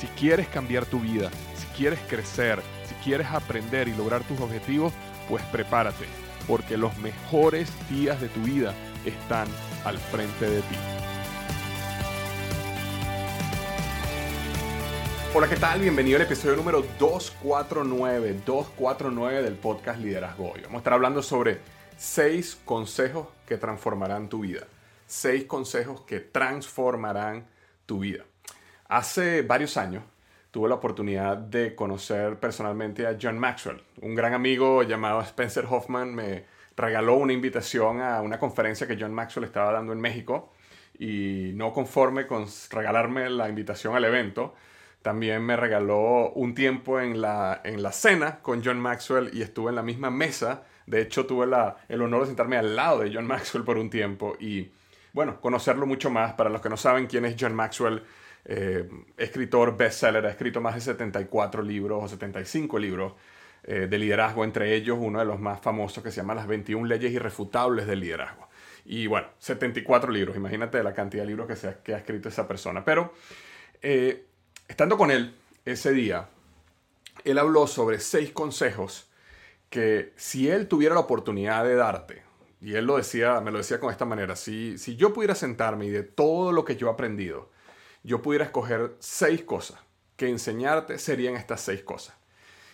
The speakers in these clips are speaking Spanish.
Si quieres cambiar tu vida, si quieres crecer, si quieres aprender y lograr tus objetivos, pues prepárate, porque los mejores días de tu vida están al frente de ti. Hola, ¿qué tal? Bienvenido al episodio número 249, 249 del podcast Liderazgo Hoy. Vamos a estar hablando sobre seis consejos que transformarán tu vida. Seis consejos que transformarán tu vida. Hace varios años tuve la oportunidad de conocer personalmente a John Maxwell. Un gran amigo llamado Spencer Hoffman me regaló una invitación a una conferencia que John Maxwell estaba dando en México y no conforme con regalarme la invitación al evento, también me regaló un tiempo en la, en la cena con John Maxwell y estuve en la misma mesa. De hecho, tuve el honor de sentarme al lado de John Maxwell por un tiempo y, bueno, conocerlo mucho más. Para los que no saben quién es John Maxwell, eh, escritor bestseller, ha escrito más de 74 libros o 75 libros eh, de liderazgo, entre ellos uno de los más famosos que se llama Las 21 leyes irrefutables del liderazgo. Y bueno, 74 libros, imagínate la cantidad de libros que, se que ha escrito esa persona. Pero eh, estando con él ese día, él habló sobre seis consejos que si él tuviera la oportunidad de darte, y él lo decía, me lo decía con esta manera, si, si yo pudiera sentarme y de todo lo que yo he aprendido, yo pudiera escoger seis cosas que enseñarte, serían estas seis cosas.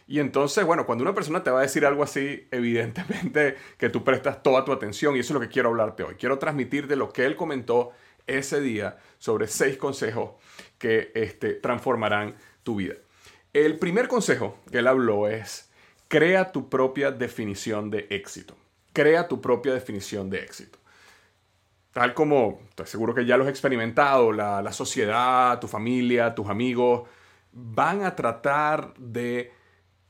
Y entonces, bueno, cuando una persona te va a decir algo así, evidentemente que tú prestas toda tu atención y eso es lo que quiero hablarte hoy. Quiero transmitirte lo que él comentó ese día sobre seis consejos que este, transformarán tu vida. El primer consejo que él habló es, crea tu propia definición de éxito. Crea tu propia definición de éxito. Tal como, estoy seguro que ya lo has experimentado, la, la sociedad, tu familia, tus amigos, van a tratar de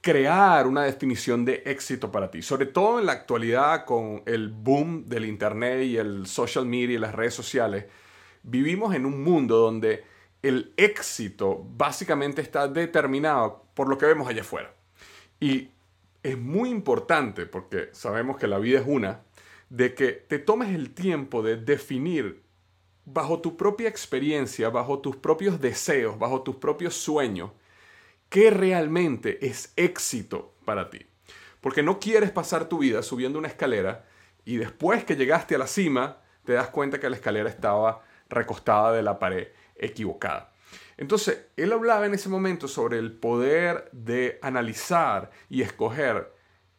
crear una definición de éxito para ti. Sobre todo en la actualidad con el boom del Internet y el social media y las redes sociales, vivimos en un mundo donde el éxito básicamente está determinado por lo que vemos allá afuera. Y es muy importante, porque sabemos que la vida es una, de que te tomes el tiempo de definir bajo tu propia experiencia, bajo tus propios deseos, bajo tus propios sueños, qué realmente es éxito para ti. Porque no quieres pasar tu vida subiendo una escalera y después que llegaste a la cima, te das cuenta que la escalera estaba recostada de la pared equivocada. Entonces, él hablaba en ese momento sobre el poder de analizar y escoger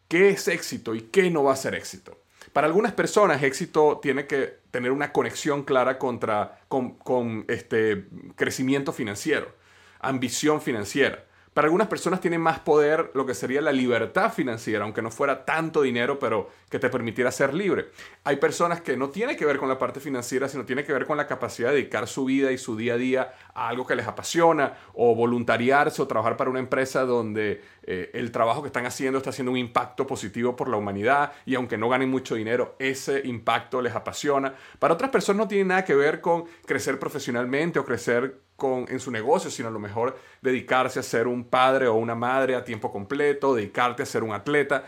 qué es éxito y qué no va a ser éxito. Para algunas personas, éxito tiene que tener una conexión clara contra, con, con este crecimiento financiero, ambición financiera. Para algunas personas tiene más poder lo que sería la libertad financiera, aunque no fuera tanto dinero, pero que te permitiera ser libre. Hay personas que no tiene que ver con la parte financiera, sino tiene que ver con la capacidad de dedicar su vida y su día a día a algo que les apasiona, o voluntariarse o trabajar para una empresa donde eh, el trabajo que están haciendo está haciendo un impacto positivo por la humanidad y aunque no ganen mucho dinero, ese impacto les apasiona. Para otras personas no tiene nada que ver con crecer profesionalmente o crecer en su negocio, sino a lo mejor dedicarse a ser un padre o una madre a tiempo completo, dedicarte a ser un atleta.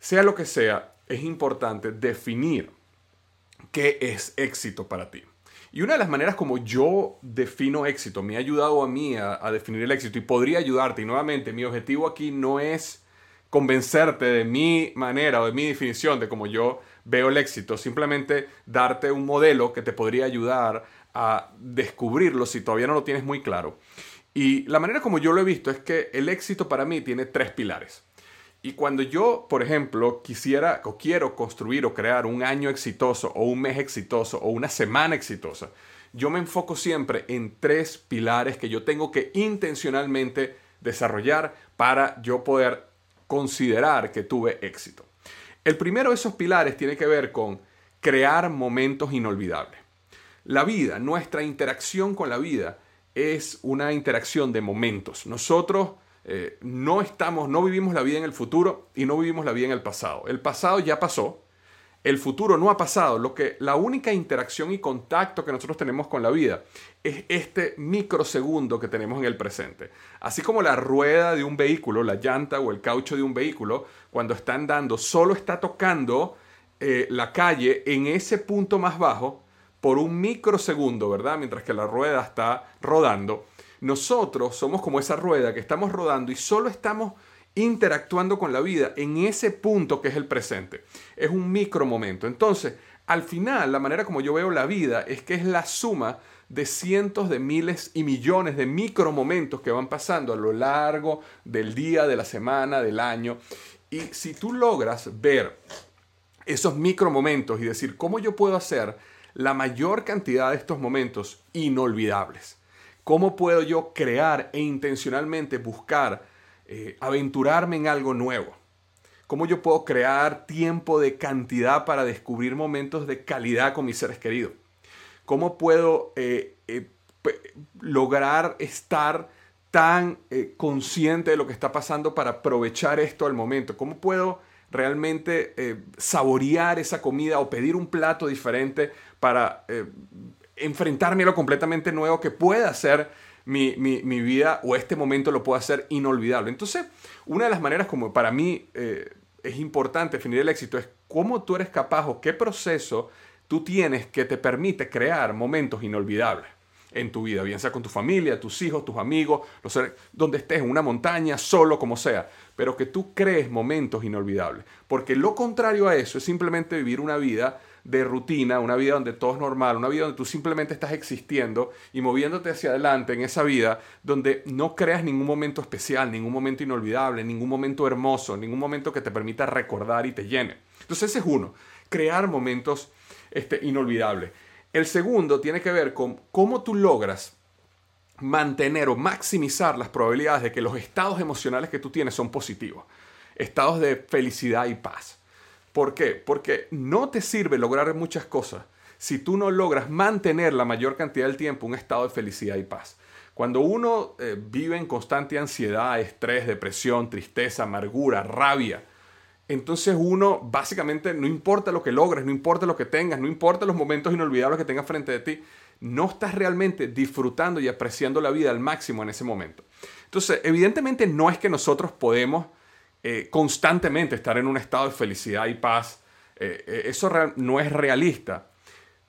Sea lo que sea, es importante definir qué es éxito para ti. Y una de las maneras como yo defino éxito, me ha ayudado a mí a, a, definir el éxito y podría ayudarte. Y nuevamente, mi objetivo aquí no es convencerte de mi manera o de mi definición de cómo yo veo el éxito, simplemente darte un modelo que te podría ayudar a descubrirlo si todavía no lo tienes muy claro. Y la manera como yo lo he visto es que el éxito para mí tiene tres pilares. Y cuando yo, por ejemplo, quisiera o quiero construir o crear un año exitoso o un mes exitoso o una semana exitosa, yo me enfoco siempre en tres pilares que yo tengo que intencionalmente desarrollar para yo poder considerar que tuve éxito. El primero de esos pilares tiene que ver con crear momentos inolvidables. La vida, nuestra interacción con la vida es una interacción de momentos. Nosotros eh, no estamos, no vivimos la vida en el futuro y no vivimos la vida en el pasado. El pasado ya pasó, el futuro no ha pasado. Lo que la única interacción y contacto que nosotros tenemos con la vida es este microsegundo que tenemos en el presente. Así como la rueda de un vehículo, la llanta o el caucho de un vehículo, cuando está andando, solo está tocando eh, la calle en ese punto más bajo por un microsegundo, ¿verdad? Mientras que la rueda está rodando. Nosotros somos como esa rueda que estamos rodando y solo estamos interactuando con la vida en ese punto que es el presente. Es un micro momento. Entonces, al final, la manera como yo veo la vida es que es la suma de cientos de miles y millones de micro momentos que van pasando a lo largo del día, de la semana, del año. Y si tú logras ver esos micro momentos y decir cómo yo puedo hacer la mayor cantidad de estos momentos inolvidables, cómo puedo yo crear e intencionalmente buscar eh, aventurarme en algo nuevo. Cómo yo puedo crear tiempo de cantidad para descubrir momentos de calidad con mis seres queridos. Cómo puedo eh, eh, lograr estar tan consciente de lo que está pasando para aprovechar esto al momento. Cómo puedo realmente saborear esa comida o pedir un plato diferente para enfrentarme a lo completamente nuevo que pueda ser mi, vida o este momento lo puedo hacer inolvidable. Entonces, una de las maneras como para mí eh, es importante definir el éxito es cómo tú eres capaz o qué proceso tú tienes que te permite crear momentos inolvidables en tu vida, bien sea con tu familia, tus hijos, tus amigos, donde estés, en una montaña, solo, como sea, pero que tú crees momentos inolvidables. Porque lo contrario a eso es simplemente vivir una vida de rutina, una vida donde todo es normal, una vida donde tú simplemente estás existiendo y moviéndote hacia adelante en esa vida donde no creas ningún momento especial, ningún momento inolvidable, ningún momento hermoso, ningún momento que te permita recordar y te llene. Entonces ese es uno, crear momentos este, inolvidables. El segundo tiene que ver con cómo tú logras mantener o maximizar las probabilidades de que los estados emocionales que tú tienes son positivos, estados de felicidad y paz. ¿Por qué? Porque no te sirve lograr muchas cosas si tú no logras mantener la mayor cantidad del tiempo un estado de felicidad y paz. Cuando uno eh, vive en constante ansiedad, estrés, depresión, tristeza, amargura, rabia, entonces uno básicamente no importa lo que logres, no importa lo que tengas, no importa los momentos inolvidables que tengas frente de ti, no estás realmente disfrutando y apreciando la vida al máximo en ese momento. Entonces, evidentemente no es que nosotros podemos eh, constantemente estar en un estado de felicidad y paz. Eh, eh, eso no es realista.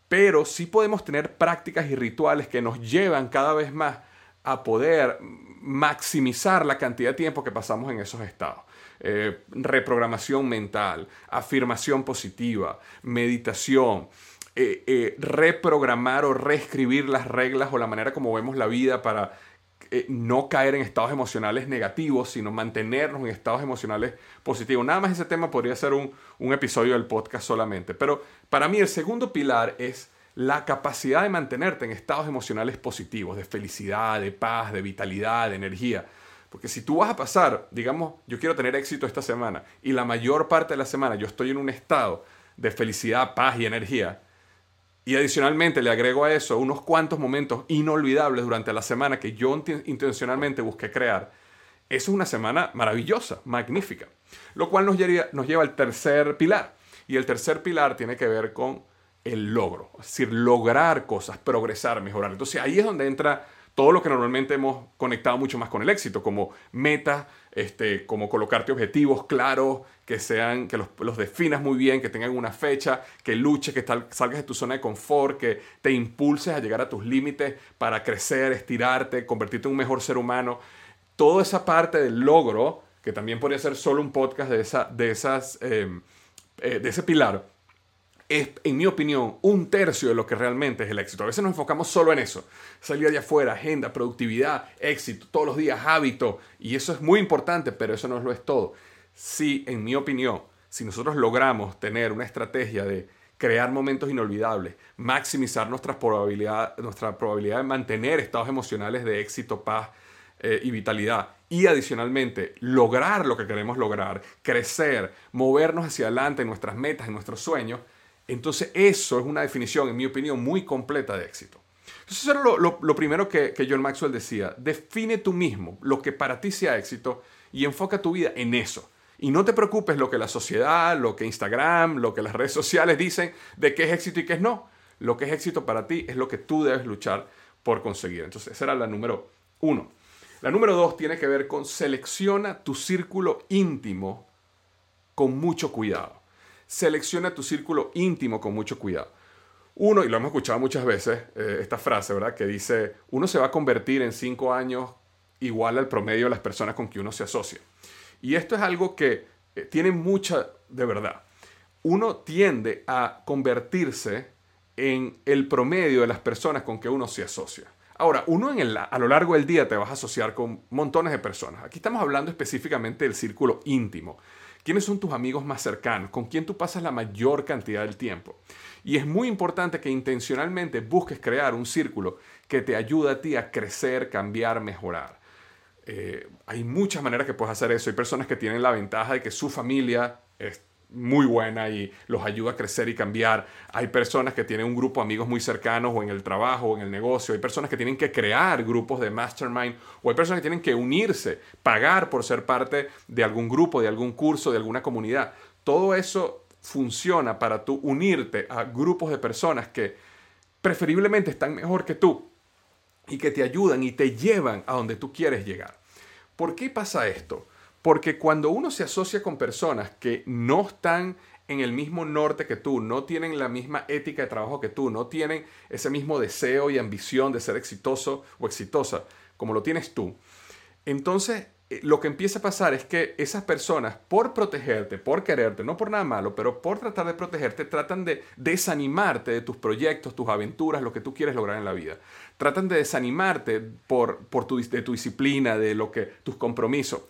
Pero sí podemos tener prácticas y rituales que nos llevan cada vez más a poder maximizar la cantidad de tiempo que pasamos en esos estados. reprogramación mental, afirmación positiva, meditación, reprogramar o reescribir las reglas o la manera como vemos la vida para eh, no caer en estados emocionales negativos, sino mantenernos en estados emocionales positivos. Nada más ese tema podría ser un, un episodio del podcast solamente. Pero para mí el segundo pilar es la capacidad de mantenerte en estados emocionales positivos, de felicidad, de paz, de vitalidad, de energía. Porque si tú vas a pasar, digamos, yo quiero tener éxito esta semana y la mayor parte de la semana yo estoy en un estado de felicidad, paz y energía, y adicionalmente le agrego a eso unos cuantos momentos inolvidables durante la semana que yo intencionalmente busqué crear. Es una semana maravillosa, magnífica. Lo cual nos lleva, nos lleva al tercer pilar. Y el tercer pilar tiene que ver con el logro. Es decir, lograr cosas, progresar, mejorar. Entonces ahí es donde entra todo lo que normalmente hemos conectado mucho más con el éxito, como metas, este, como colocarte objetivos claros, que sean, que los, definas muy bien, que tengan una fecha, que luches, que salgas de tu zona de confort, que te impulses a llegar a tus límites para crecer, estirarte, convertirte en un mejor ser humano. Toda esa parte del logro, que también podría ser solo un podcast de, esa, de, esas, em, eh, de ese pilar, es, en mi opinión, un tercio de lo que realmente es el éxito. A veces nos enfocamos solo en eso. Salir de afuera, agenda, productividad, éxito, todos los días, hábito. Y eso es muy importante, pero eso no lo es todo. Si, en mi opinión, si nosotros logramos tener una estrategia de crear momentos inolvidables, maximizar nuestra probabilidad, nuestra probabilidad de mantener estados emocionales de éxito, paz eh, y vitalidad, y adicionalmente lograr lo que queremos lograr, crecer, movernos hacia adelante en nuestras metas, en nuestros sueños, entonces eso es una definición, en mi opinión, muy completa de éxito. Entonces eso era lo, primero que, que John Maxwell decía, define tú mismo lo que para ti sea éxito y enfoca tu vida en eso. Y no te preocupes lo que la sociedad, lo que Instagram, lo que las redes sociales dicen de qué es éxito y qué es no. Lo que es éxito para ti es lo que tú debes luchar por conseguir. Entonces, esa era la número uno. La número dos tiene que ver con selecciona tu círculo íntimo con mucho cuidado. Selecciona tu círculo íntimo con mucho cuidado. Uno, y lo hemos escuchado muchas veces, eh, esta frase, ¿verdad? Que dice, uno se va a convertir en cinco años igual al promedio de las personas con que uno se asocia. Y esto es algo que eh, tiene mucha de verdad. Uno tiende a convertirse en el promedio de las personas con que uno se asocia. Ahora, uno a lo largo del día te vas a asociar con montones de personas. Aquí estamos hablando específicamente del círculo íntimo. ¿Quiénes son tus amigos más cercanos? ¿Con quién tú pasas la mayor cantidad del tiempo? Y es muy importante que intencionalmente busques crear un círculo que te ayude a ti a crecer, cambiar, mejorar. Eh, hay muchas maneras que puedes hacer eso. Hay personas que tienen la ventaja de que su familia muy buena y los ayuda a crecer y cambiar. Hay personas que tienen un grupo de amigos muy cercanos o en el trabajo o en el negocio. Hay personas que tienen que crear grupos de mastermind o hay personas que tienen que unirse, pagar por ser parte de algún grupo, de algún curso, de alguna comunidad. Todo eso funciona para tú unirte a grupos de personas que preferiblemente están mejor que tú y que te ayudan y te llevan a donde tú quieres llegar. ¿Por qué pasa esto? Porque cuando uno se asocia con personas que no están en el mismo norte que tú, no tienen la misma ética de trabajo que tú, no tienen ese mismo deseo y ambición de ser exitoso o exitosa como lo tienes tú, entonces eh, lo que empieza a pasar es que esas personas, por protegerte, por quererte, no por nada malo, pero por tratar de protegerte, tratan de desanimarte de tus proyectos, tus aventuras, lo que tú quieres lograr en la vida. Tratan de desanimarte por, por tu, de tu disciplina, de lo que, tus compromisos.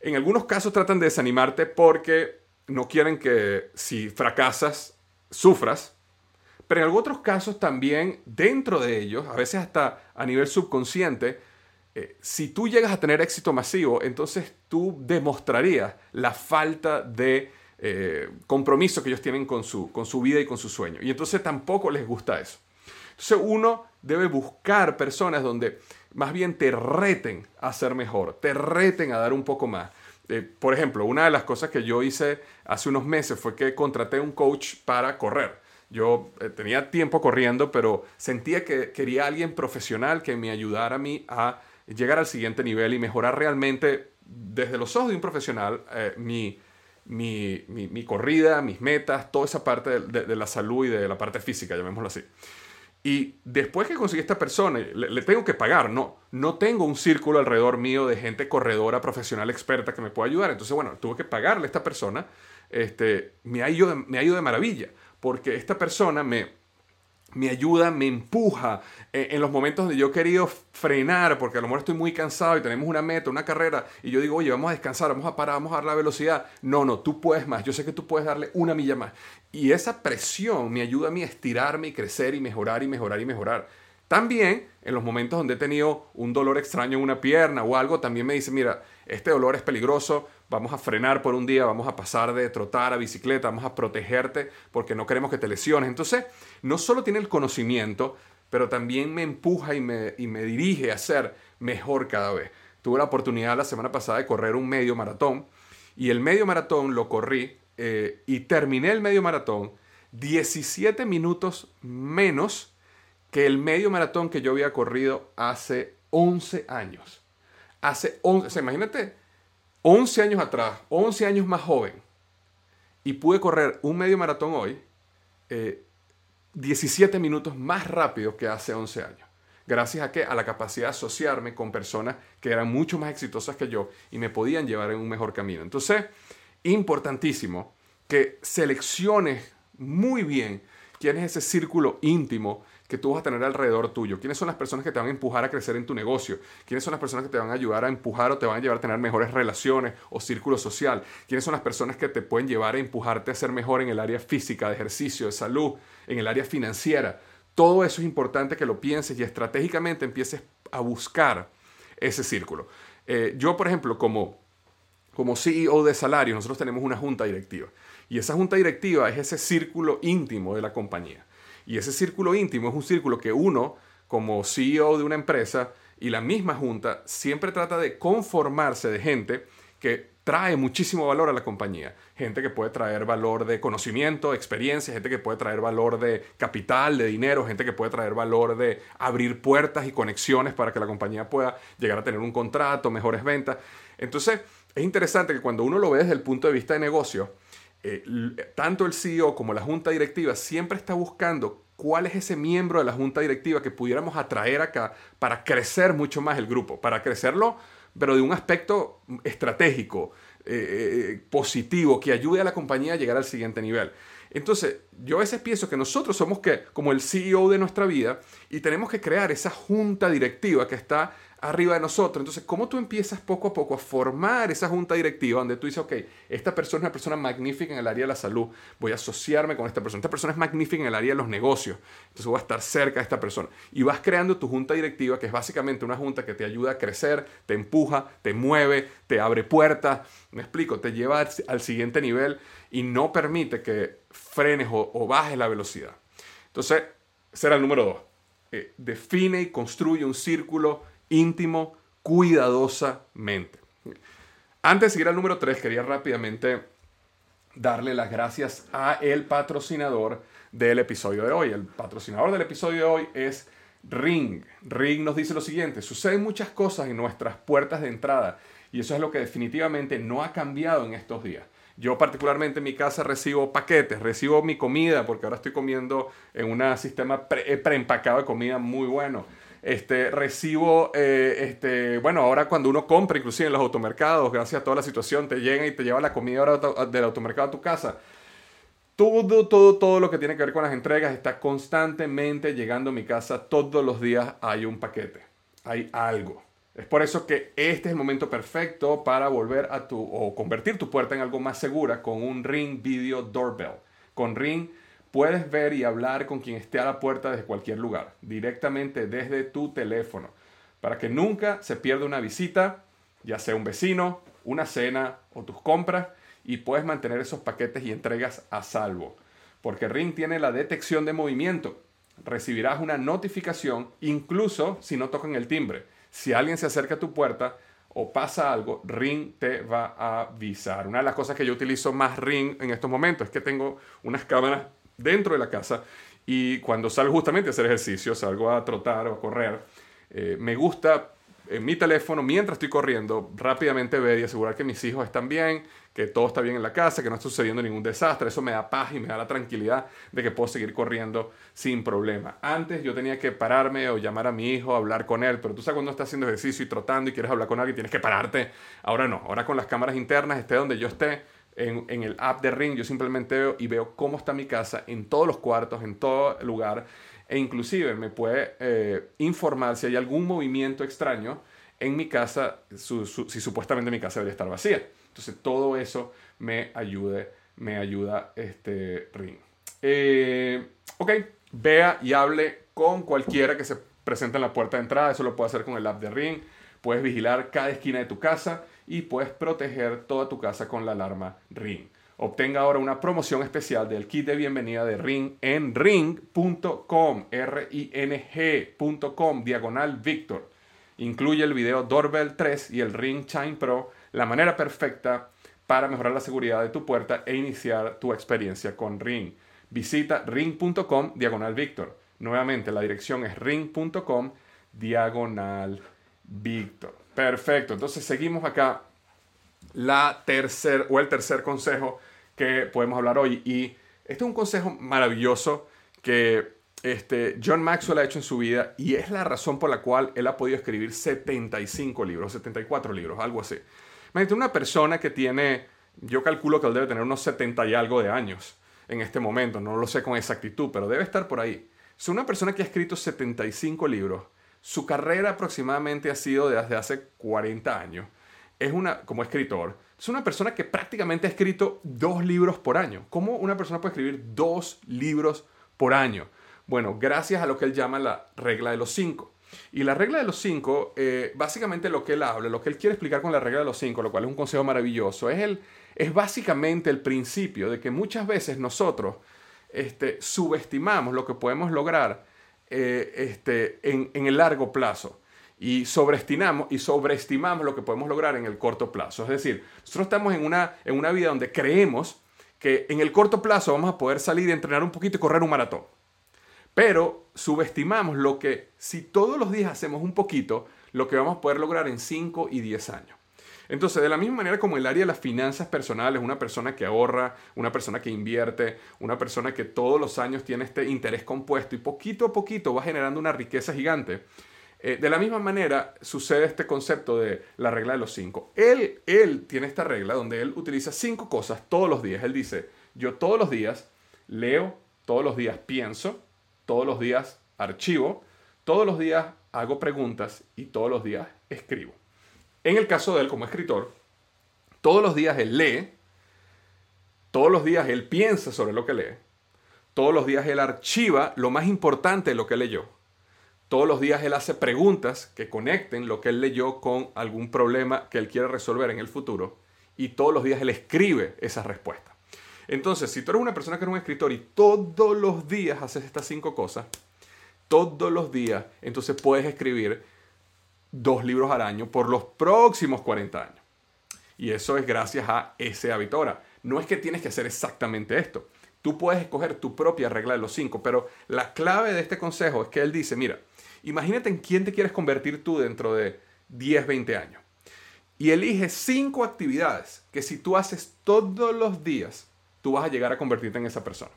En algunos casos tratan de desanimarte porque no quieren que si fracasas, sufras. Pero en otros casos también, dentro de ellos, a veces hasta a nivel subconsciente, eh, si tú llegas a tener éxito masivo, entonces tú demostrarías la falta de eh, compromiso que ellos tienen con su, con su vida y con su sueño. Y entonces tampoco les gusta eso. Entonces uno debe buscar personas donde más bien te reten a ser mejor, te reten a dar un poco más. Eh, por ejemplo, una de las cosas que yo hice hace unos meses fue que contraté un coach para correr. Yo tenía tiempo corriendo, pero sentía que quería alguien profesional que me ayudara a mí a llegar al siguiente nivel y mejorar realmente desde los ojos de un profesional eh, mi, mi, mi, corrida, mis metas, toda esa parte de, la salud y de la parte física, llamémoslo así. Y después que conseguí esta persona, le, tengo que pagar, no, no tengo un círculo alrededor mío de gente corredora, profesional, experta que me pueda ayudar. Entonces, bueno, tuve que pagarle a esta persona, este, me, ha me ha de maravilla, porque esta persona me, me ayuda, me empuja eh, en los momentos donde yo he querido frenar, porque a lo mejor estoy muy cansado y tenemos una meta, una carrera, y yo digo, oye, vamos a descansar, vamos a parar, vamos a dar la velocidad. No, no, tú puedes más, yo sé que tú puedes darle una milla más. Y esa presión me ayuda a mí a estirarme y crecer y mejorar y mejorar y mejorar. También en los momentos donde he tenido un dolor extraño en una pierna o algo, también me dice, mira, este dolor es peligroso, vamos a frenar por un día, vamos a pasar de trotar a bicicleta, vamos a protegerte porque no queremos que te lesiones. Entonces, no solo tiene el conocimiento, pero también me empuja y me, dirige a ser mejor cada vez. Tuve la oportunidad la semana pasada de correr un medio maratón y el medio maratón lo corrí eh, y terminé el medio maratón 17 minutos menos que el medio maratón que yo había corrido hace 11 años. Hace 11, o sea, imagínate, 11 años atrás, 11 años más joven, y pude correr un medio maratón hoy, 17 eh, minutos más rápido que hace 11 años. Gracias a que a la capacidad de asociarme con personas que eran mucho más exitosas que yo y me podían llevar en un mejor camino. Entonces, importantísimo que selecciones muy bien quién es ese círculo íntimo que tú vas a tener alrededor tuyo. ¿Quiénes son las personas que te van a empujar a crecer en tu negocio? ¿Quiénes son las personas que te van a ayudar a empujar o te van a llevar a tener mejores relaciones o círculo social? ¿Quiénes son las personas que te pueden llevar a empujarte a ser mejor en el área física, de ejercicio, de salud, en el área financiera? Todo eso es importante que lo pienses y estratégicamente empieces a buscar ese círculo. Eh, yo, por ejemplo, como, como CEO de salario, nosotros tenemos una junta directiva. Y esa junta directiva es ese círculo íntimo de la compañía. Y ese círculo íntimo es un círculo que uno, como CEO de una empresa y la misma junta, siempre trata de conformarse de gente que trae muchísimo valor a la compañía. Gente que puede traer valor de conocimiento, experiencia, gente que puede traer valor de capital, de dinero, gente que puede traer valor de abrir puertas y conexiones para que la compañía pueda llegar a tener un contrato, mejores ventas. Entonces, es interesante que cuando uno lo ve desde el punto de vista de negocio, eh, tanto el CEO como la junta directiva siempre está buscando cuál es ese miembro de la junta directiva que pudiéramos atraer acá para crecer mucho más el grupo, para crecerlo, pero de un aspecto estratégico, eh, eh, positivo, que ayude a la compañía a llegar al siguiente nivel. Entonces, yo a veces pienso que nosotros somos que, como el CEO de nuestra vida y tenemos que crear esa junta directiva que está arriba de nosotros. Entonces, ¿cómo tú empiezas poco a poco a formar esa junta directiva donde tú dices, ok, esta persona es una persona magnífica en el área de la salud, voy a asociarme con esta persona, esta persona es magnífica en el área de los negocios, entonces voy a estar cerca de esta persona. Y vas creando tu junta directiva, que es básicamente una junta que te ayuda a crecer, te empuja, te mueve, te abre puertas, me explico, te lleva al, siguiente nivel y no permite que frenes o, bajes la velocidad. Entonces, será el número dos. Eh, define y construye un círculo íntimo, cuidadosamente. Antes de seguir al número 3, quería rápidamente darle las gracias a el patrocinador del episodio de hoy. El patrocinador del episodio de hoy es Ring. Ring nos dice lo siguiente, suceden muchas cosas en nuestras puertas de entrada y eso es lo que definitivamente no ha cambiado en estos días. Yo particularmente en mi casa recibo paquetes, recibo mi comida, porque ahora estoy comiendo en un sistema pre preempacado de comida muy bueno. Este, recibo, eh, este, bueno, ahora cuando uno compra, inclusive en los automercados, gracias a toda la situación, te llega y te lleva la comida del automercado a tu casa. Todo, todo, todo lo que tiene que ver con las entregas está constantemente llegando a mi casa. Todos los días hay un paquete, hay algo. Es por eso que este es el momento perfecto para volver a tu o convertir tu puerta en algo más segura con un Ring Video Doorbell. Con Ring Puedes ver y hablar con quien esté a la puerta desde cualquier lugar, directamente desde tu teléfono, para que nunca se pierda una visita, ya sea un vecino, una cena o tus compras, y puedes mantener esos paquetes y entregas a salvo. Porque Ring tiene la detección de movimiento. Recibirás una notificación incluso si no tocan el timbre. Si alguien se acerca a tu puerta, o pasa algo, Ring te va a avisar. Una de las cosas que yo utilizo más Ring en estos momentos es que tengo unas cámaras dentro de la casa y cuando salgo justamente a hacer ejercicio, salgo a trotar o a correr, eh, me gusta en mi teléfono, mientras estoy corriendo, rápidamente ver y asegurar que mis hijos están bien, que todo está bien en la casa, que no está sucediendo ningún desastre. Eso me da paz y me da la tranquilidad de que puedo seguir corriendo sin problema. Antes yo tenía que pararme o llamar a mi hijo, hablar con él, pero tú sabes cuando estás haciendo ejercicio y trotando y quieres hablar con alguien, tienes que pararte. Ahora no, ahora con las cámaras internas, esté donde yo esté, en, el app de Ring, yo simplemente veo y veo cómo está mi casa en todos los cuartos, en todo lugar, e inclusive me puede eh, informar si hay algún movimiento extraño en mi casa, si supuestamente mi casa debería estar vacía. Entonces todo eso me ayude, me ayuda este Ring. Eh, ok, vea y hable con cualquiera que se presente en la puerta de entrada, eso lo puede hacer con el app de Ring. Puedes vigilar cada esquina de tu casa y puedes proteger toda tu casa con la alarma Ring. Obtenga ahora una promoción especial del kit de bienvenida de Ring en ring.com, R-I-N-G.com, diagonal Victor. Incluye el video Doorbell 3 y el Ring Chime Pro, la manera perfecta para mejorar la seguridad de tu puerta e iniciar tu experiencia con Ring. Visita ring.com, diagonal Victor. Nuevamente, la dirección es ring.com, diagonal Víctor. Perfecto. Entonces seguimos acá la tercer o el tercer consejo que podemos hablar hoy. Y este es un consejo maravilloso que este, John Maxwell ha hecho en su vida y es la razón por la cual él ha podido escribir 75 libros, 74 libros, algo así. Imagínate una persona que tiene, yo calculo que debe tener unos 70 y algo de años. en este momento, no lo sé con exactitud, pero debe estar por ahí. Es una persona que ha escrito 75 libros. Su carrera aproximadamente ha sido desde hace 40 años. Es una, como escritor, es una persona que prácticamente ha escrito dos libros por año. ¿Cómo una persona puede escribir dos libros por año? Bueno, gracias a lo que él llama la regla de los cinco. Y la regla de los cinco, eh, básicamente lo que él habla, lo que él quiere explicar con la regla de los cinco, lo cual es un consejo maravilloso, es, el, es básicamente el principio de que muchas veces nosotros este, subestimamos lo que podemos lograr eh, este, en, en, el largo plazo y sobreestimamos, y sobreestimamos lo que podemos lograr en el corto plazo. Es decir, nosotros estamos en una, en una vida donde creemos que en el corto plazo vamos a poder salir entrenar un poquito y correr un maratón. Pero subestimamos lo que, si todos los días hacemos un poquito, lo que vamos a poder lograr en 5 y 10 años. Entonces, de la misma manera como el área de las finanzas personales, una persona que ahorra, una persona que invierte, una persona que todos los años tiene este interés compuesto y poquito a poquito va generando una riqueza gigante, eh, de la misma manera sucede este concepto de la regla de los cinco. Él, él tiene esta regla donde él utiliza cinco cosas todos los días. Él dice, yo todos los días leo, todos los días pienso, todos los días archivo, todos los días hago preguntas y todos los días escribo. En el caso de él como escritor, todos los días él lee, todos los días él piensa sobre lo que lee, todos los días él archiva lo más importante de lo que leyó, todos los días él hace preguntas que conecten lo que él leyó con algún problema que él quiere resolver en el futuro y todos los días él escribe esas respuestas. Entonces, si tú eres una persona que es un escritor y todos los días haces estas cinco cosas, todos los días, entonces puedes escribir dos libros al año por los próximos 40 años. Y eso es gracias a ese. Ahora, no es que tienes que hacer exactamente esto. Tú puedes escoger tu propia regla de los cinco, pero la clave de este consejo es que él dice, mira, imagínate en quién te quieres convertir tú dentro de 10, 20 años. Y elige cinco actividades que si tú haces todos los días, tú vas a llegar a convertirte en esa persona.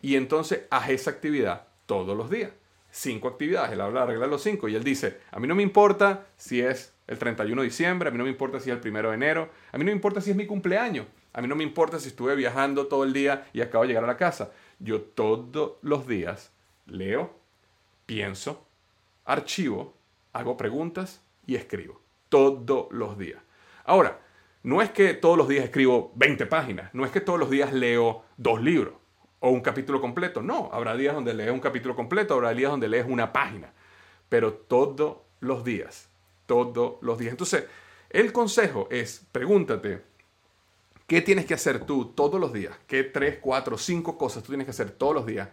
Y entonces haz esa actividad todos los días. Cinco actividades. Él habla de regla los cinco y él dice, a mí no me importa si es el 31 de diciembre, a mí no me importa si es el 1 de enero, a mí no me importa si es mi cumpleaños, a mí no me importa si estuve viajando todo el día y acabo de llegar a la casa. Yo todos los días leo, pienso, archivo, hago preguntas y escribo. Todos los días. Ahora, no es que todos los días escribo 20 páginas, no es que todos los días leo dos libros o un capítulo completo, no, habrá días donde lees un capítulo completo, habrá días donde lees una página, pero todos los días, todos los días. Entonces, el consejo es, pregúntate, ¿qué tienes que hacer tú todos los días? ¿Qué tres, cuatro, cinco cosas tú tienes que hacer todos los días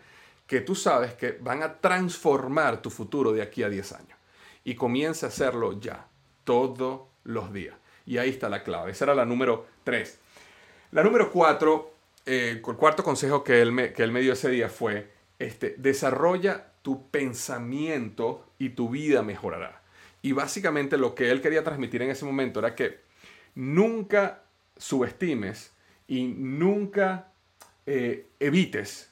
que tú sabes que van a transformar tu futuro de aquí a 10 años? Y comienza a hacerlo ya, todos los días. Y ahí está la clave. Esa era la número 3. La número 4, eh, el cuarto consejo que él, me, que él me dio ese día fue, este, desarrolla tu pensamiento y tu vida mejorará. Y básicamente lo que él quería transmitir en ese momento era que nunca subestimes y nunca eh, evites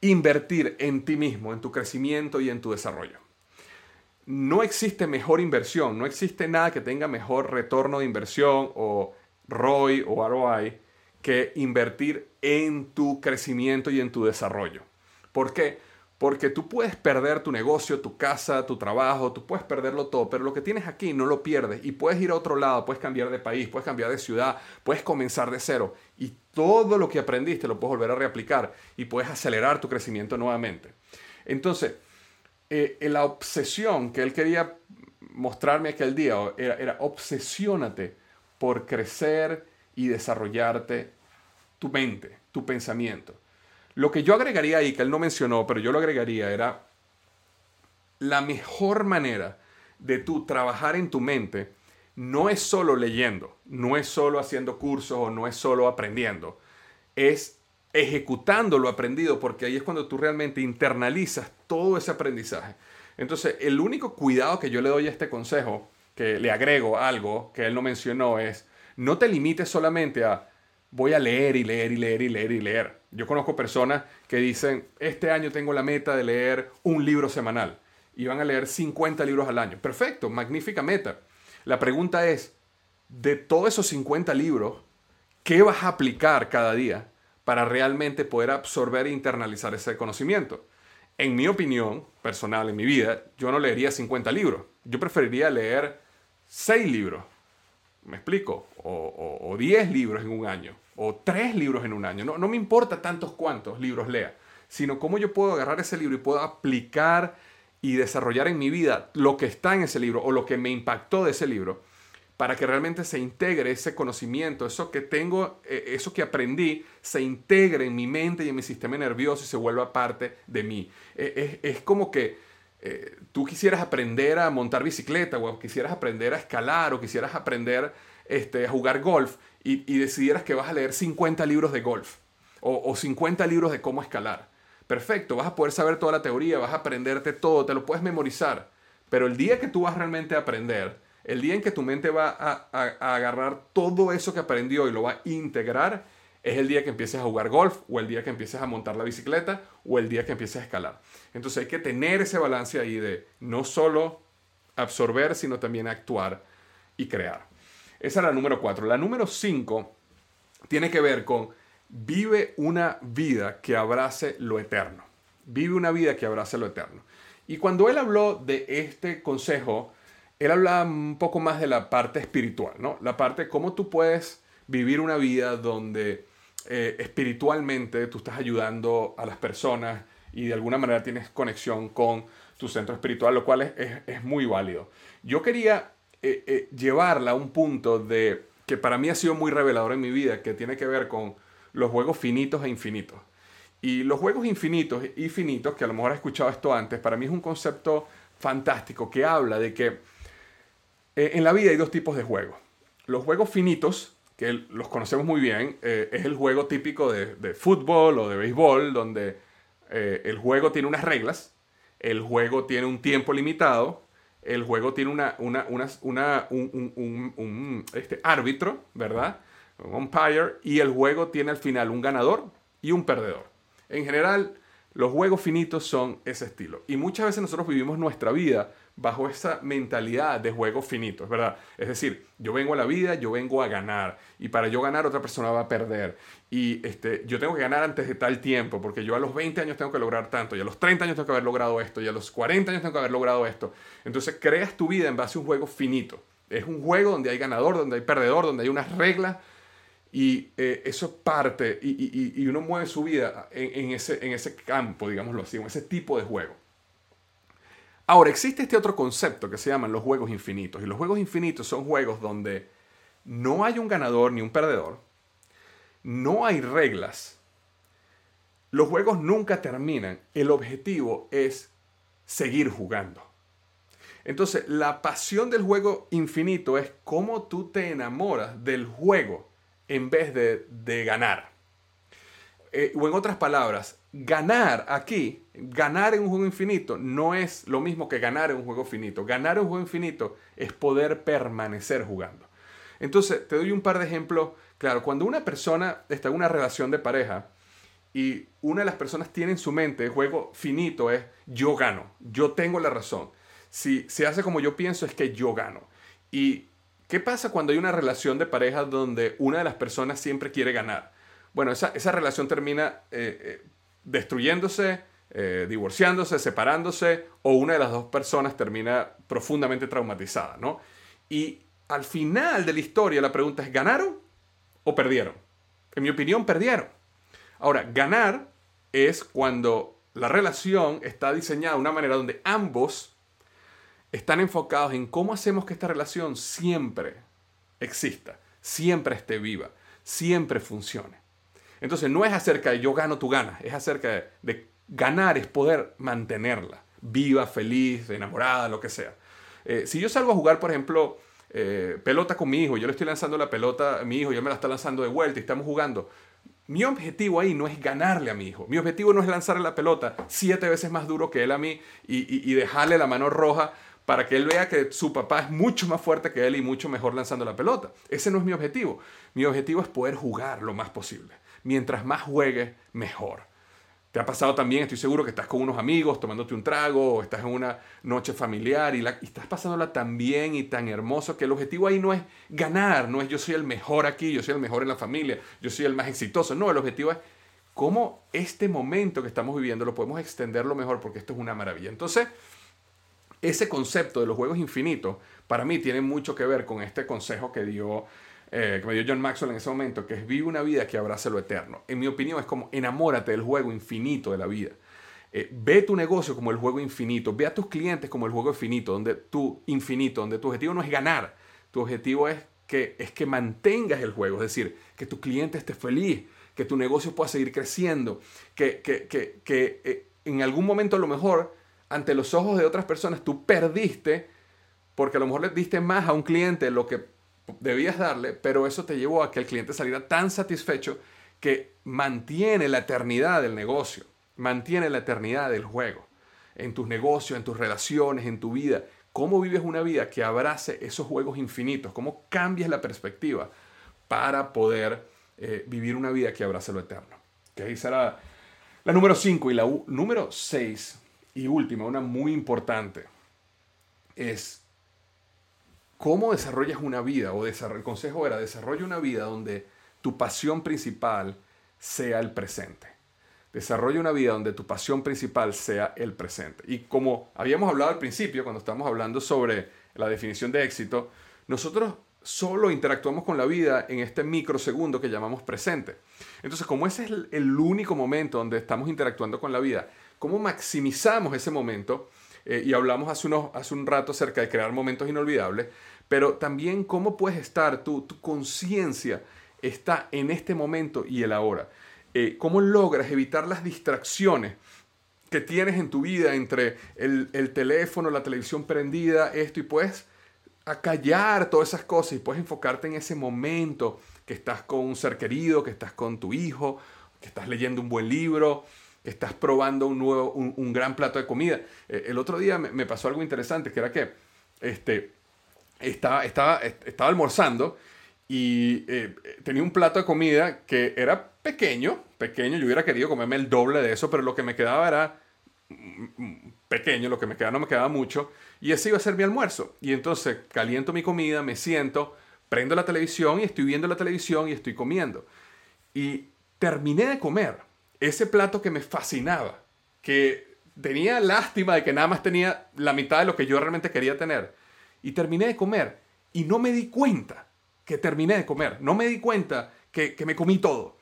invertir en ti mismo, en tu crecimiento y en tu desarrollo no existe mejor inversión, no existe nada que tenga mejor retorno de inversión o ROI o ROI que invertir en tu crecimiento y en tu desarrollo. ¿Por qué? Porque tú puedes perder tu negocio, tu casa, tu trabajo, tú puedes perderlo todo, pero lo que tienes aquí no lo pierdes y puedes ir a otro lado, puedes cambiar de país, puedes cambiar de ciudad, puedes comenzar de cero y todo lo que aprendiste lo puedes volver a reaplicar y puedes acelerar tu crecimiento nuevamente. Entonces, eh, la obsesión que él quería mostrarme aquel día era, era obsesiónate por crecer y desarrollarte tu mente, tu pensamiento. Lo que yo agregaría ahí, que él no mencionó, pero yo lo agregaría, era la mejor manera de tú trabajar en tu mente no es solo leyendo, no es solo haciendo cursos o no es solo aprendiendo, es ejecutando lo aprendido, porque ahí es cuando tú realmente internalizas todo ese aprendizaje. Entonces, el único cuidado que yo le doy a este consejo, que le agrego algo que él no mencionó, es no te limites solamente a voy a leer y leer y leer y leer y leer. Yo conozco personas que dicen, este año tengo la meta de leer un libro semanal y van a leer 50 libros al año. Perfecto, magnífica meta. La pregunta es, de todos esos 50 libros, ¿qué vas a aplicar cada día? para realmente poder absorber e internalizar ese conocimiento. En mi opinión personal, en mi vida, yo no leería 50 libros. Yo preferiría leer 6 libros. ¿Me explico? O, 10 libros en un año. O 3 libros en un año. No, no me importa tantos cuantos libros lea, sino cómo yo puedo agarrar ese libro y puedo aplicar y desarrollar en mi vida lo que está en ese libro o lo que me impactó de ese libro para que realmente se integre ese conocimiento, eso que tengo, eh, eso que aprendí, se integre en mi mente y en mi sistema nervioso y se vuelva parte de mí. E, es, como que eh, tú quisieras aprender a montar bicicleta o quisieras aprender a escalar o quisieras aprender este, a jugar golf y, decidieras que vas a leer 50 libros de golf o, o 50 libros de cómo escalar. Perfecto, vas a poder saber toda la teoría, vas a aprenderte todo, te lo puedes memorizar. Pero el día que tú vas realmente a aprender, el día en que tu mente va a, agarrar todo eso que aprendió y lo va a integrar, es el día que empieces a jugar golf o el día que empieces a montar la bicicleta o el día que empieces a escalar. Entonces hay que tener ese balance ahí de no solo absorber, sino también actuar y crear. Esa es la número cuatro. La número cinco tiene que ver con vive una vida que abrace lo eterno. Vive una vida que abrace lo eterno. Y cuando él habló de este consejo, él habla un poco más de la parte espiritual, ¿no? La parte de cómo tú puedes vivir una vida donde eh, espiritualmente tú estás ayudando a las personas y de alguna manera tienes conexión con tu centro espiritual, lo cual es, muy válido. Yo quería eh, eh, llevarla a un punto de que para mí ha sido muy revelador en mi vida, que tiene que ver con los juegos finitos e infinitos. Y los juegos infinitos y finitos, que a lo mejor has escuchado esto antes, para mí es un concepto fantástico que habla de que en la vida hay dos tipos de juegos. Los juegos finitos, que los conocemos muy bien, eh, es el juego típico de, fútbol o de béisbol, donde eh, el juego tiene unas reglas, el juego tiene un tiempo limitado, el juego tiene una, una, un, este, árbitro, ¿verdad? Un umpire, y el juego tiene al final un ganador y un perdedor. En general, los juegos finitos son ese estilo. Y muchas veces nosotros vivimos nuestra vida bajo esa mentalidad de juegos finitos, ¿verdad? Es decir, yo vengo a la vida, yo vengo a ganar, y para yo ganar otra persona va a perder, y este, yo tengo que ganar antes de tal tiempo, porque yo a los 20 años tengo que lograr tanto, y a los 30 años tengo que haber logrado esto, y a los 40 años tengo que haber logrado esto. Entonces creas tu vida en base a un juego finito. Es un juego donde hay ganador, donde hay perdedor, donde hay unas reglas, y eh, eso parte, y, uno mueve su vida en, ese, en ese campo, digámoslo así, en ese tipo de juego. Ahora, existe este otro concepto que se llaman los juegos infinitos. Y los juegos infinitos son juegos donde no hay un ganador ni un perdedor, no hay reglas, los juegos nunca terminan, el objetivo es seguir jugando. Entonces, la pasión del juego infinito es cómo tú te enamoras del juego en vez de, de ganar. Eh, o en otras palabras, ganar aquí, ganar en un juego infinito, no es lo mismo que ganar en un juego finito. Ganar en un juego infinito es poder permanecer jugando. Entonces, te doy un par de ejemplos. Claro, cuando una persona está en una relación de pareja y una de las personas tiene en su mente el juego finito es yo gano, yo tengo la razón. Si se hace como yo pienso es que yo gano. ¿Y qué pasa cuando hay una relación de pareja donde una de las personas siempre quiere ganar? Bueno, esa, relación termina eh, eh, destruyéndose, eh, divorciándose, separándose, o una de las dos personas termina profundamente traumatizada, ¿no? Y al final de la historia la pregunta es, ¿ganaron o perdieron? En mi opinión, perdieron. Ahora, ganar es cuando la relación está diseñada de una manera donde ambos están enfocados en cómo hacemos que esta relación siempre exista, siempre esté viva, siempre funcione. Entonces no es acerca de yo gano, tú ganas, es acerca de, ganar, es poder mantenerla, viva, feliz, enamorada, lo que sea. Eh, si yo salgo a jugar, por ejemplo, eh, pelota con mi hijo, yo le estoy lanzando la pelota a mi hijo, yo me la está lanzando de vuelta y estamos jugando. Mi objetivo ahí no es ganarle a mi hijo. Mi objetivo no es lanzarle la pelota siete veces más duro que él a mí y, y dejarle la mano roja para que él vea que su papá es mucho más fuerte que él y mucho mejor lanzando la pelota. Ese no es mi objetivo. Mi objetivo es poder jugar lo más posible mientras más juegues, mejor. Te ha pasado también, estoy seguro que estás con unos amigos tomándote un trago estás en una noche familiar y, la, y estás pasándola tan bien y tan hermoso que el objetivo ahí no es ganar, no es yo soy el mejor aquí, yo soy el mejor en la familia, yo soy el más exitoso. No, el objetivo es cómo este momento que estamos viviendo lo podemos extenderlo mejor porque esto es una maravilla. Entonces, ese concepto de los juegos infinitos para mí tiene mucho que ver con este consejo que dio eh, que me dio John Maxwell en ese momento, que es vive una vida que abrace lo eterno. En mi opinión es como enamórate del juego infinito de la vida. Eh, ve tu negocio como el juego infinito, ve a tus clientes como el juego infinito, donde tu infinito, donde tu objetivo no es ganar, tu objetivo es que, es que mantengas el juego, es decir, que tu cliente esté feliz, que tu negocio pueda seguir creciendo, que, que, que, que eh, en algún momento a lo mejor ante los ojos de otras personas tú perdiste porque a lo mejor le diste más a un cliente lo que debías darle, pero eso te llevó a que el cliente saliera tan satisfecho que mantiene la eternidad del negocio, mantiene la eternidad del juego, en tus negocios, en tus relaciones, en tu vida. ¿Cómo vives una vida que abrace esos juegos infinitos? ¿Cómo cambias la perspectiva para poder eh, vivir una vida que abrace lo eterno? Que ahí será la número 5 y la número 6 y última, una muy importante, es ¿Cómo desarrollas una vida? O el consejo era, desarrolla una vida donde tu pasión principal sea el presente. Desarrolla una vida donde tu pasión principal sea el presente. Y como habíamos hablado al principio, cuando estábamos hablando sobre la definición de éxito, nosotros solo interactuamos con la vida en este microsegundo que llamamos presente. Entonces, como ese es el único momento donde estamos interactuando con la vida, ¿cómo maximizamos ese momento? Eh, y hablamos hace, unos, hace un rato acerca de crear momentos inolvidables, pero también cómo puedes estar, tu, tu conciencia está en este momento y el ahora. Eh, ¿Cómo logras evitar las distracciones que tienes en tu vida entre el, el teléfono, la televisión prendida, esto, y puedes acallar todas esas cosas y puedes enfocarte en ese momento que estás con un ser querido, que estás con tu hijo, que estás leyendo un buen libro, estás probando un nuevo, un, gran plato de comida. Eh, el otro día me, pasó algo interesante, que era que este, estaba, estaba, estaba almorzando y eh, tenía un plato de comida que era pequeño, pequeño, yo hubiera querido comerme el doble de eso, pero lo que me quedaba era mm, mm, pequeño, lo que me quedaba no me quedaba mucho, y ese iba a ser mi almuerzo. Y entonces caliento mi comida, me siento, prendo la televisión y estoy viendo la televisión y estoy comiendo. Y terminé de comer ese plato que me fascinaba, que tenía lástima de que nada más tenía la mitad de lo que yo realmente quería tener, y terminé de comer y no me di cuenta que terminé de comer, no me di cuenta que, me comí todo.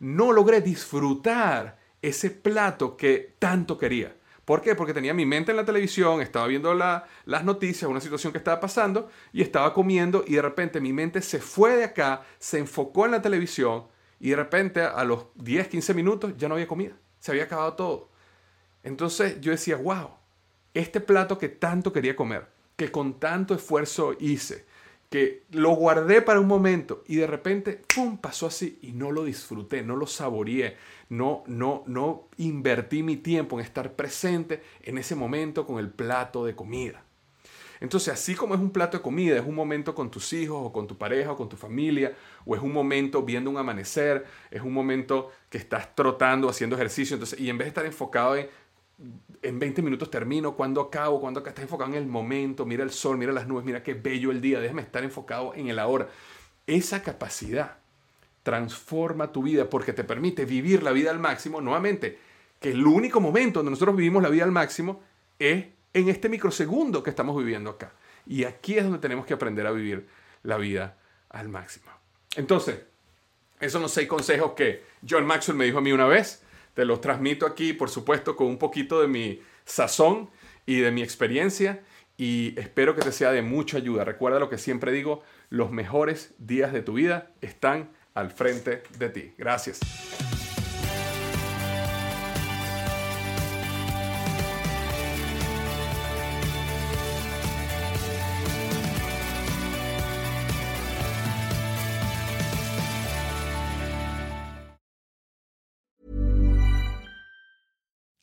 No logré disfrutar ese plato que tanto quería. ¿Por qué? Porque tenía mi mente en la televisión, estaba viendo las noticias, una situación que estaba pasando y estaba comiendo y de repente mi mente se fue de acá, se enfocó en la televisión y de repente a los 10, 15 minutos ya no había comida, se había acabado todo. Entonces yo decía, wow, este plato que tanto quería comer, que con tanto esfuerzo hice, que lo guardé para un momento y de repente, ¡pum!, pasó así y no lo disfruté, no lo saboreé, no, no, no invertí mi tiempo en estar presente en ese momento con el plato de comida. Entonces, así como es un plato de comida, es un momento con tus hijos o con tu pareja o con tu familia, o es un momento viendo un amanecer, es un momento que estás trotando, haciendo ejercicio, entonces, y en vez de estar enfocado en, en 20 minutos termino, cuando acabo, cuando acá estás enfocado en el momento, mira el sol, mira las nubes, mira qué bello el día, déjame estar enfocado en el ahora. Esa capacidad transforma tu vida porque te permite vivir la vida al máximo, nuevamente, que el único momento donde nosotros vivimos la vida al máximo es en este microsegundo que estamos viviendo acá. Y aquí es donde tenemos que aprender a vivir la vida al máximo. Entonces, esos son los seis consejos que John Maxwell me dijo a mí una vez. Te los transmito aquí, por supuesto, con un poquito de mi sazón y de mi experiencia y espero que te sea de mucha ayuda. Recuerda lo que siempre digo, los mejores días de tu vida están al frente de ti. Gracias.